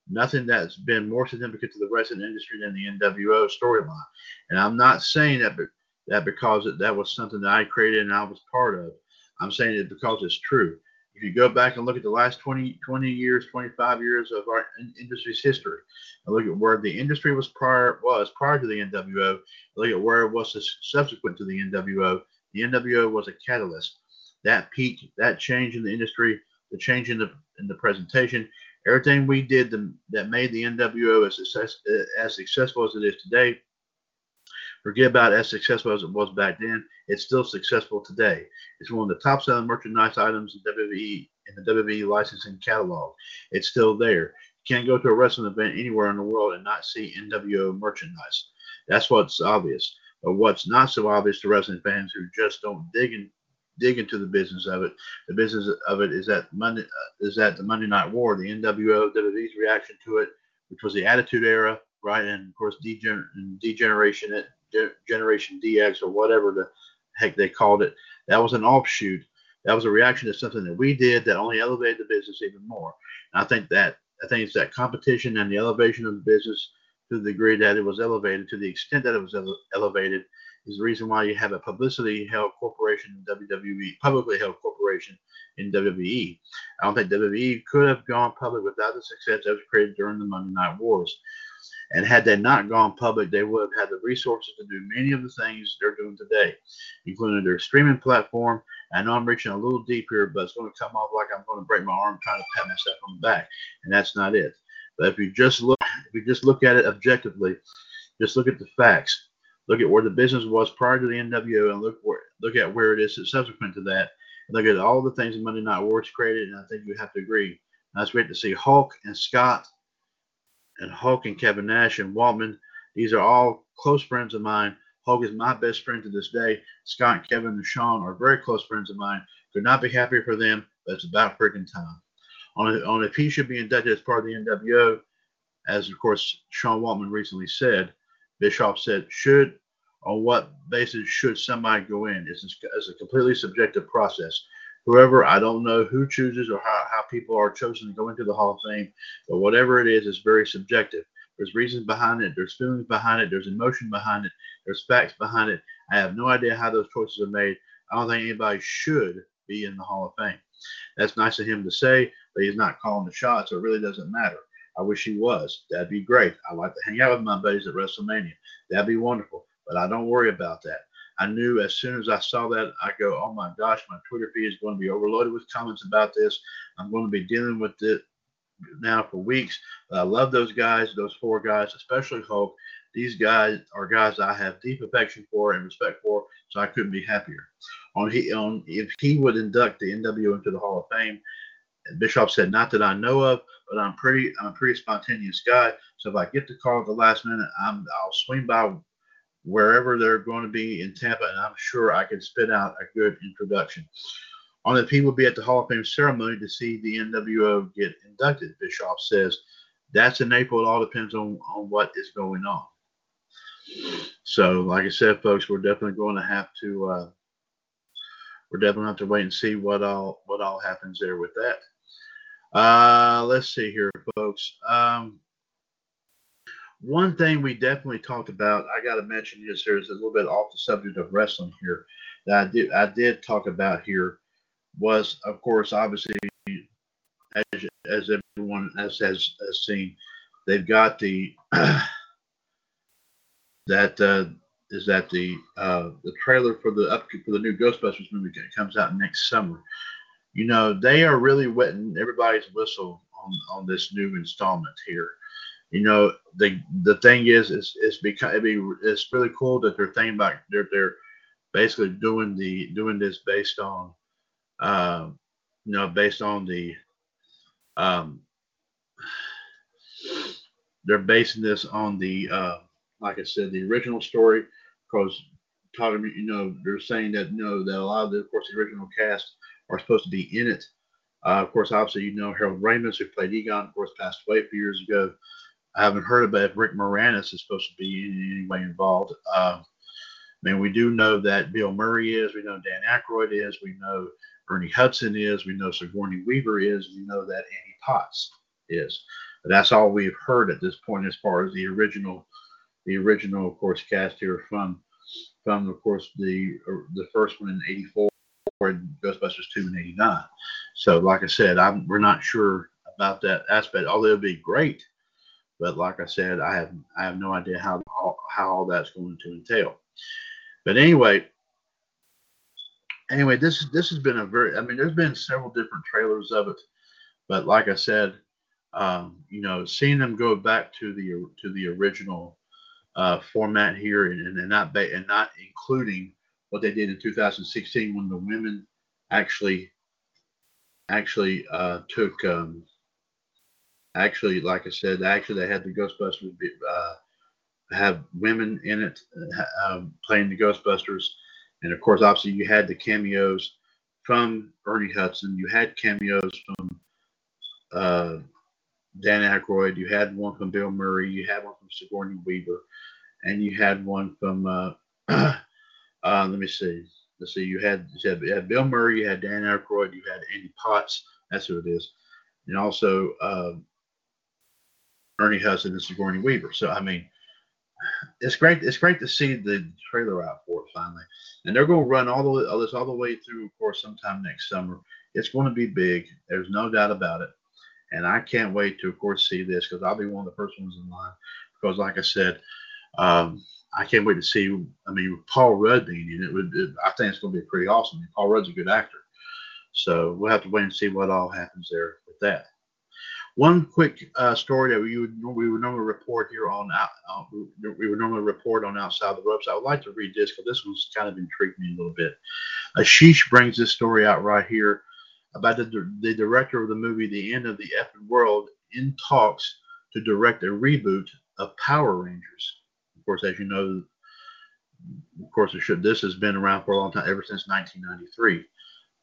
nothing that's been more significant to the wrestling industry than the NWO storyline. And I'm not saying that that because it, that was something that I created and I was part of. I'm saying it because it's true. If you go back and look at the last 20, 20 years, 25 years of our industry's history, and look at where the industry was prior was prior to the NWO, look at where it was subsequent to the NWO. The NWO was a catalyst. That peak, that change in the industry, the change in the in the presentation, everything we did the, that made the NWO as, success, uh, as successful as it is today. Forget about as successful as it was back then. It's still successful today. It's one of the top selling merchandise items in WWE in the WWE licensing catalog. It's still there. You can't go to a wrestling event anywhere in the world and not see NWO merchandise. That's what's obvious. But what's not so obvious to wrestling fans who just don't dig in, dig into the business of it. The business of it is that Monday uh, is that the Monday Night War, the NWO WWE's reaction to it, which was the Attitude Era, right, and of course degener- degeneration, Generation DX or whatever the heck they called it. That was an offshoot. That was a reaction to something that we did that only elevated the business even more. And I think that I think it's that competition and the elevation of the business to the degree that it was elevated, to the extent that it was ele- elevated, is the reason why you have a publicity held corporation in WWE, publicly held corporation in WWE. I don't think WWE could have gone public without the success that was created during the Monday Night Wars. And had they not gone public, they would have had the resources to do many of the things they're doing today, including their streaming platform. I know I'm reaching a little deep here, but it's going to come off like I'm going to break my arm trying to pat myself on the back, and that's not it. But if you just look, if you just look at it objectively, just look at the facts. Look at where the business was prior to the NWO, and look where look at where it is subsequent to that. Look at all the things Monday Night Wars created, and I think you have to agree. And that's great to see Hulk and Scott and Hulk and Kevin Nash and Waltman. These are all close friends of mine. Hulk is my best friend to this day. Scott, Kevin, and Sean are very close friends of mine. Could not be happier for them, but it's about freaking time. On, on if he should be inducted as part of the NWO, as of course Sean Waltman recently said, Bischoff said, should on what basis should somebody go in? It's, it's a completely subjective process whoever, I don't know who chooses or how, how people are chosen to go into the Hall of Fame, but whatever it is, it's very subjective. There's reasons behind it, there's feelings behind it, there's emotion behind it, there's facts behind it. I have no idea how those choices are made. I don't think anybody should be in the Hall of Fame. That's nice of him to say, but he's not calling the shots, so it really doesn't matter. I wish he was. That'd be great. I like to hang out with my buddies at WrestleMania. That'd be wonderful. But I don't worry about that. I knew as soon as I saw that, I go, oh my gosh, my Twitter feed is going to be overloaded with comments about this. I'm going to be dealing with it now for weeks. I love those guys, those four guys, especially Hulk. These guys are guys I have deep affection for and respect for, so I couldn't be happier. On he on if he would induct the NWO into the Hall of Fame, Bischoff said, not that I know of, but I'm pretty I'm a pretty spontaneous guy. So if I get the call at the last minute, I'm I'll swing by wherever they're going to be in Tampa, and I'm sure I can spit out a good introduction. On the he will be at the Hall of Fame ceremony to see the NWO get inducted. Bischoff says that's in April. It all depends on, on what is going on. So, like I said, folks, we're definitely going to have to uh, we're definitely going to have to wait and see what all what all happens there with that. Uh, let's see here, folks. Um, one thing we definitely talked about, I got to mention this here is a little bit off the subject of wrestling here that I did I did talk about here was of course obviously as, as everyone has, has, has seen they've got the [clears throat] that uh, is that the uh, the trailer for the up for the new Ghostbusters movie comes out next summer. You know they are really wetting everybody's whistle on on this new installment here. You know, the the thing is, it's it's because it's really cool that they're thinking about they're they're basically doing the doing this based on, um, you know, based on the, um, they're basing this on the uh, like I said, the original story, because talking, you know, they're saying that you know that a lot of the, of course, the original cast are supposed to be in it. Uh, of course, obviously, you know Harold Ramis, who played Egon, of course, passed away a few years ago. I haven't heard about if Rick Moranis is supposed to be in any way involved. Uh, I mean, we do know that Bill Murray is. We know Dan Aykroyd is. We know Ernie Hudson is. We know Sigourney Weaver is. We know that Annie Potts is. But that's all we've heard at this point as far as the original, the original, of course, cast here from, from of course the the first one in '84 and Ghostbusters 2 in '89. So, like I said, I'm we're not sure about that aspect. Although it'd be great, but like I said, I have I have no idea how how all that's going to entail. But anyway, anyway, this this has been a very I mean, there's been several different trailers of it, but like I said, um, you know, seeing them go back to the to the original uh, format here and, and not ba- and not including what they did in 2016 when the women actually actually uh, took um, actually like I said actually they had the Ghostbusters uh, have women in it uh, um, playing the Ghostbusters and of course obviously you had the cameos from Ernie Hudson you had cameos from uh, Dan Aykroyd. You had one from Bill Murray. You had one from Sigourney Weaver, and you had one from. [clears throat] Uh, let me see. Let's see. You had, you had, you had Bill Murray. You had Dan Aykroyd. You had Andy Potts. That's who it is, and also uh, Ernie Hudson and Sigourney Weaver. So I mean, it's great. It's great to see the trailer out for it finally, and they're going to run all the all this all the way through, of course, sometime next summer. It's going to be big. There's no doubt about it. And I can't wait to, of course, see this because I'll be one of the first ones in line. Because, like I said, um, I can't wait to see. I mean, Paul Rudd being in it, would, I think it's going to be pretty awesome. I mean, Paul Rudd's a good actor. So we'll have to wait and see what all happens there with that. One quick uh, story that we would we would normally report here on uh, we would normally report on outside the ropes. I would like to read this because this one's kind of intrigued me a little bit. Ashish brings this story out right here about the, the director of the movie The End of the Effing World in talks to direct a reboot of Power Rangers. Of course, as you know, of course, this has been around for a long time, ever since 1993.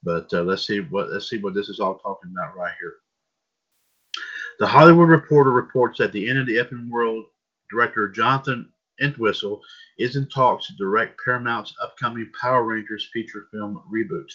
But uh, let's see what let's see what this is all talking about right here. The Hollywood Reporter reports that the end of the effing world director Jonathan Entwistle is in talks to direct Paramount's upcoming Power Rangers feature film reboot.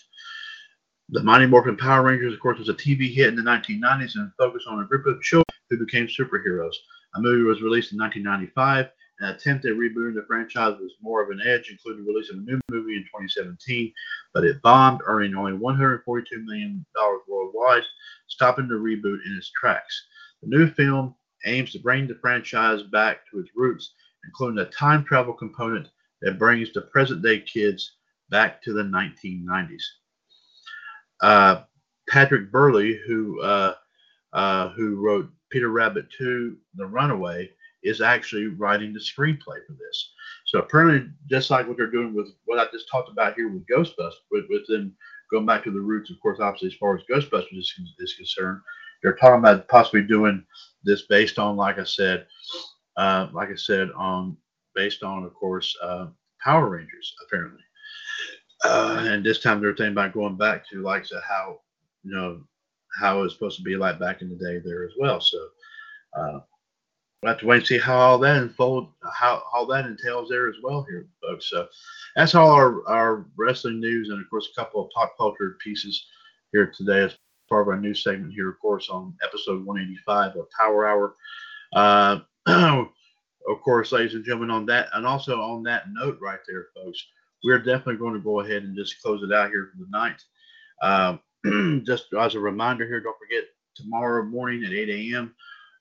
The Mighty Morphin Power Rangers, of course, was a TV hit in the 1990s and focused on a group of children who became superheroes. A movie was released in 1995. An attempt at rebooting the franchise was more of an edge, including releasing a new movie in 2017, but it bombed, earning only $142 million worldwide, stopping the reboot in its tracks. The new film aims to bring the franchise back to its roots, including a time travel component that brings the present day kids back to the 1990s uh, Patrick Burleigh, who uh, uh, who wrote Peter Rabbit 2: The Runaway, is actually writing the screenplay for this. So apparently, just like what they're doing with what I just talked about here with Ghostbusters, with, with them going back to the roots, of course, obviously as far as Ghostbusters is, is concerned, they're talking about possibly doing this based on, like I said, uh, like I said, on based on, of course, uh, Power Rangers, apparently. Uh, and this time they're thinking about going back to like so how you know how it was supposed to be like back in the day there as well. So uh, we'll have to wait and see how all that unfold, how all that entails there as well here, folks. So that's all our, our wrestling news and of course a couple of pop culture pieces here today as part of our news segment here, of course, on episode 185 of Power Hour. Uh, [clears throat] of course, ladies and gentlemen, on that and also on that note right there, folks we're definitely going to go ahead and just close it out here for the night. Um, [clears throat] just as a reminder here, don't forget tomorrow morning at 8 a.m.,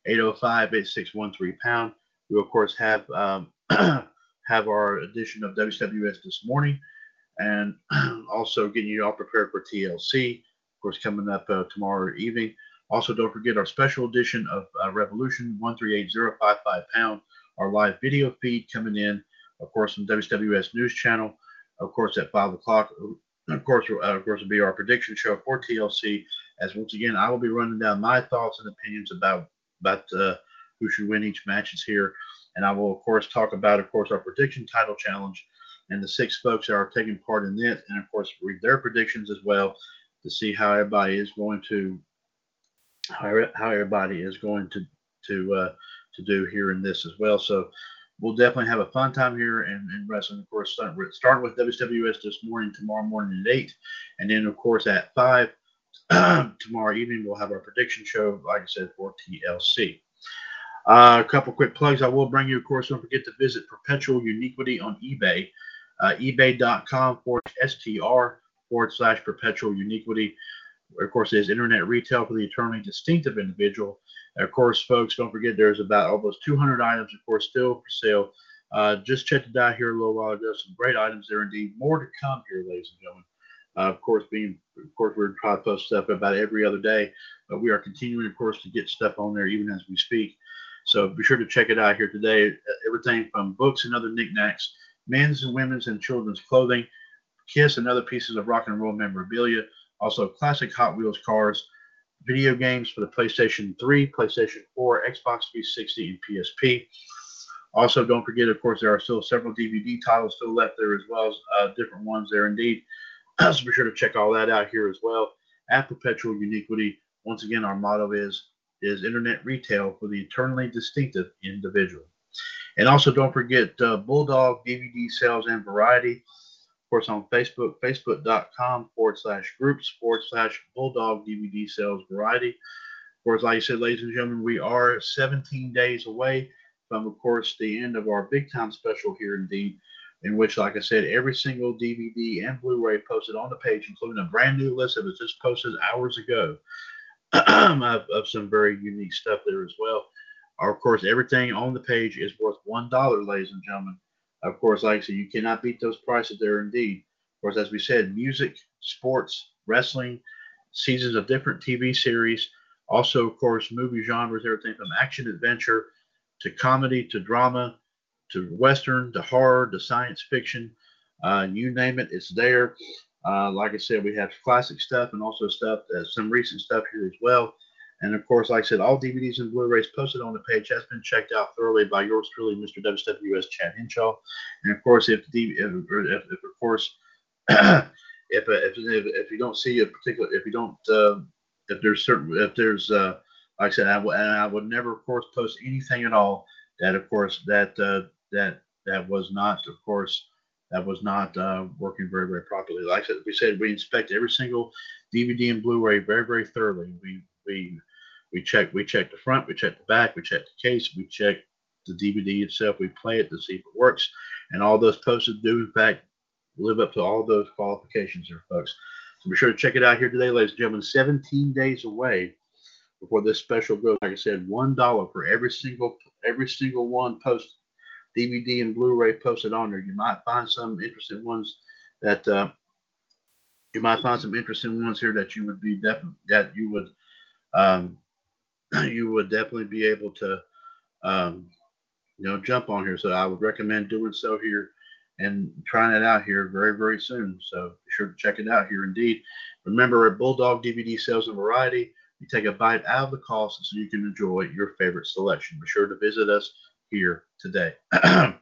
805 8613 pound. We, of course, have um, [clears throat] have our edition of WWS this morning and [clears throat] also getting you all prepared for TLC, of course, coming up uh, tomorrow evening. Also, don't forget our special edition of uh, Revolution 138055 pound, our live video feed coming in, of course, on WWS News Channel of course, at five o'clock. Of course, uh, of course, will be our prediction show for TLC. As once again, I will be running down my thoughts and opinions about about uh, who should win each matches here, And I will, of course, talk about, of course, our prediction title challenge and the six folks that are taking part in this, and of course, read their predictions as well to see how everybody is going to how, how everybody is going to to uh, to do here in this as well. So we'll definitely have a fun time here in, in wrestling. Of course, starting with WWS this morning, tomorrow morning at eight, and then of course at five [clears throat] tomorrow evening we'll have our prediction show, like I said, for TLC. Uh, a couple quick plugs. I will bring you, of course, don't forget to visit Perpetual Uniquity on eBay, uh, ebay.com forward STR forward slash Perpetual Uniquity. Of course, is internet retail for the eternally distinctive individual. And of course, folks, don't forget there's about almost 200 items, of course, still for sale. Uh, just checked it out here a little while ago. Some great items there indeed. More to come here, ladies and gentlemen. Uh, of course, being of course we're trying to post stuff about every other day, but we are continuing, of course, to get stuff on there even as we speak. So be sure to check it out here today. Everything from books and other knickknacks, men's and women's and children's clothing, Kiss and other pieces of rock and roll memorabilia, also classic Hot Wheels cars, video games for the PlayStation 3, PlayStation 4, Xbox 360, and PSP. Also, don't forget, of course, there are still several DVD titles still left there as well as uh, different ones there indeed. [clears throat] so be sure to check all that out here as well at Perpetual Uniquity. Once again, our motto is is internet retail for the eternally distinctive individual. And also, don't forget uh, Bulldog DVD sales and variety of course, on Facebook, facebook.com forward slash groups forward slash Bulldog DVD sales variety. Of course, like I said, ladies and gentlemen, we are 17 days away from, of course, the end of our big time special here indeed, in which, like I said, every single DVD and Blu-ray posted on the page, including a brand new list that was just posted hours ago [clears throat] of, of some very unique stuff there as well. Of course, everything on the page is worth one dollar, ladies and gentlemen. Of course, like I said, you cannot beat those prices there indeed. Of course, as we said, music, sports, wrestling, seasons of different TV series, also, of course, movie genres, everything from action adventure to comedy to drama to western to horror to science fiction. Uh, you name it, it's there. Uh, like I said, we have classic stuff and also stuff, uh, some recent stuff here as well. And of course, like I said, all DVDs and Blu-rays posted on the page has been checked out thoroughly by yours truly, Mr. WWS Chad Henshaw. And of course, if the if, if, if of course [clears throat] if, if, if if you don't see a particular if you don't uh, if there's certain if there's uh, like I said, I, w- and I would never, of course, post anything at all that, of course, that uh, that that was not, of course, that was not uh, working very, very properly. Like I said, we said we inspect every single DVD and Blu-ray very, very thoroughly. We we we check we check the front, we check the back, we check the case, we check the DVD itself, we play it to see if it works, and all those posted do in fact live up to all those qualifications there, folks. So be sure to check it out here today, ladies and gentlemen. 17 days away before this special goes. Like I said, one dollar for every single every single one post DVD and Blu-ray posted on there. You might find some interesting ones that uh, you might find some interesting ones here that you would be definitely that you would um, [clears throat] you would definitely be able to, um, you know, jump on here. So I would recommend doing so here and trying it out here very, very soon. So be sure to check it out here indeed. Remember, at Bulldog DVD Sales and Variety, you take a bite out of the cost so you can enjoy your favorite selection. Be sure to visit us here today. [clears throat] uh,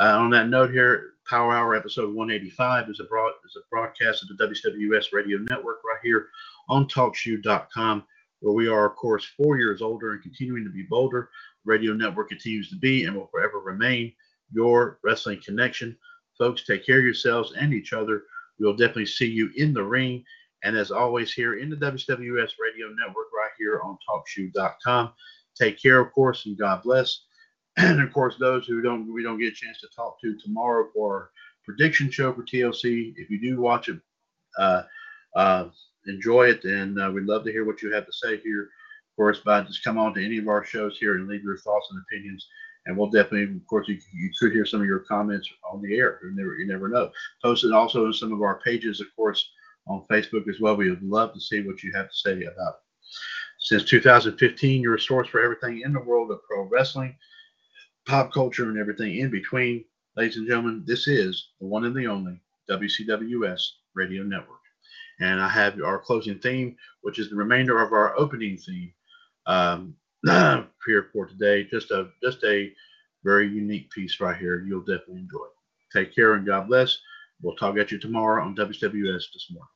on that note here, Power Hour episode 185 is a, broad, is a broadcast of the WWS Radio Network right here on TalkShoe.com where we are, of course, four years older and continuing to be bolder. Radio Network continues to be and will forever remain your wrestling connection. Folks, take care of yourselves and each other. We'll definitely see you in the ring. And as always, here in the WWS Radio Network, right here on TalkShoe.com. Take care, of course, and God bless. [clears throat] And of course, those who don't we don't get a chance to talk to tomorrow for our prediction show for TLC. If you do watch it, uh, uh, enjoy it, and uh, we'd love to hear what you have to say here. Of course, by just come on to any of our shows here and leave your thoughts and opinions, and we'll definitely, of course, you, you could hear some of your comments on the air. You never, you never know. Post it also in some of our pages, of course, on Facebook as well. We would love to see what you have to say about it. Since 2015, you're a source for everything in the world of pro wrestling, pop culture, and everything in between. Ladies and gentlemen, this is the one and the only WCWS Radio Network and I have our closing theme, which is the remainder of our opening theme um, [clears throat] here for today. Just a just a Very unique piece right here. You'll definitely enjoy. Take care and God bless. We'll talk at you tomorrow on WWS this morning.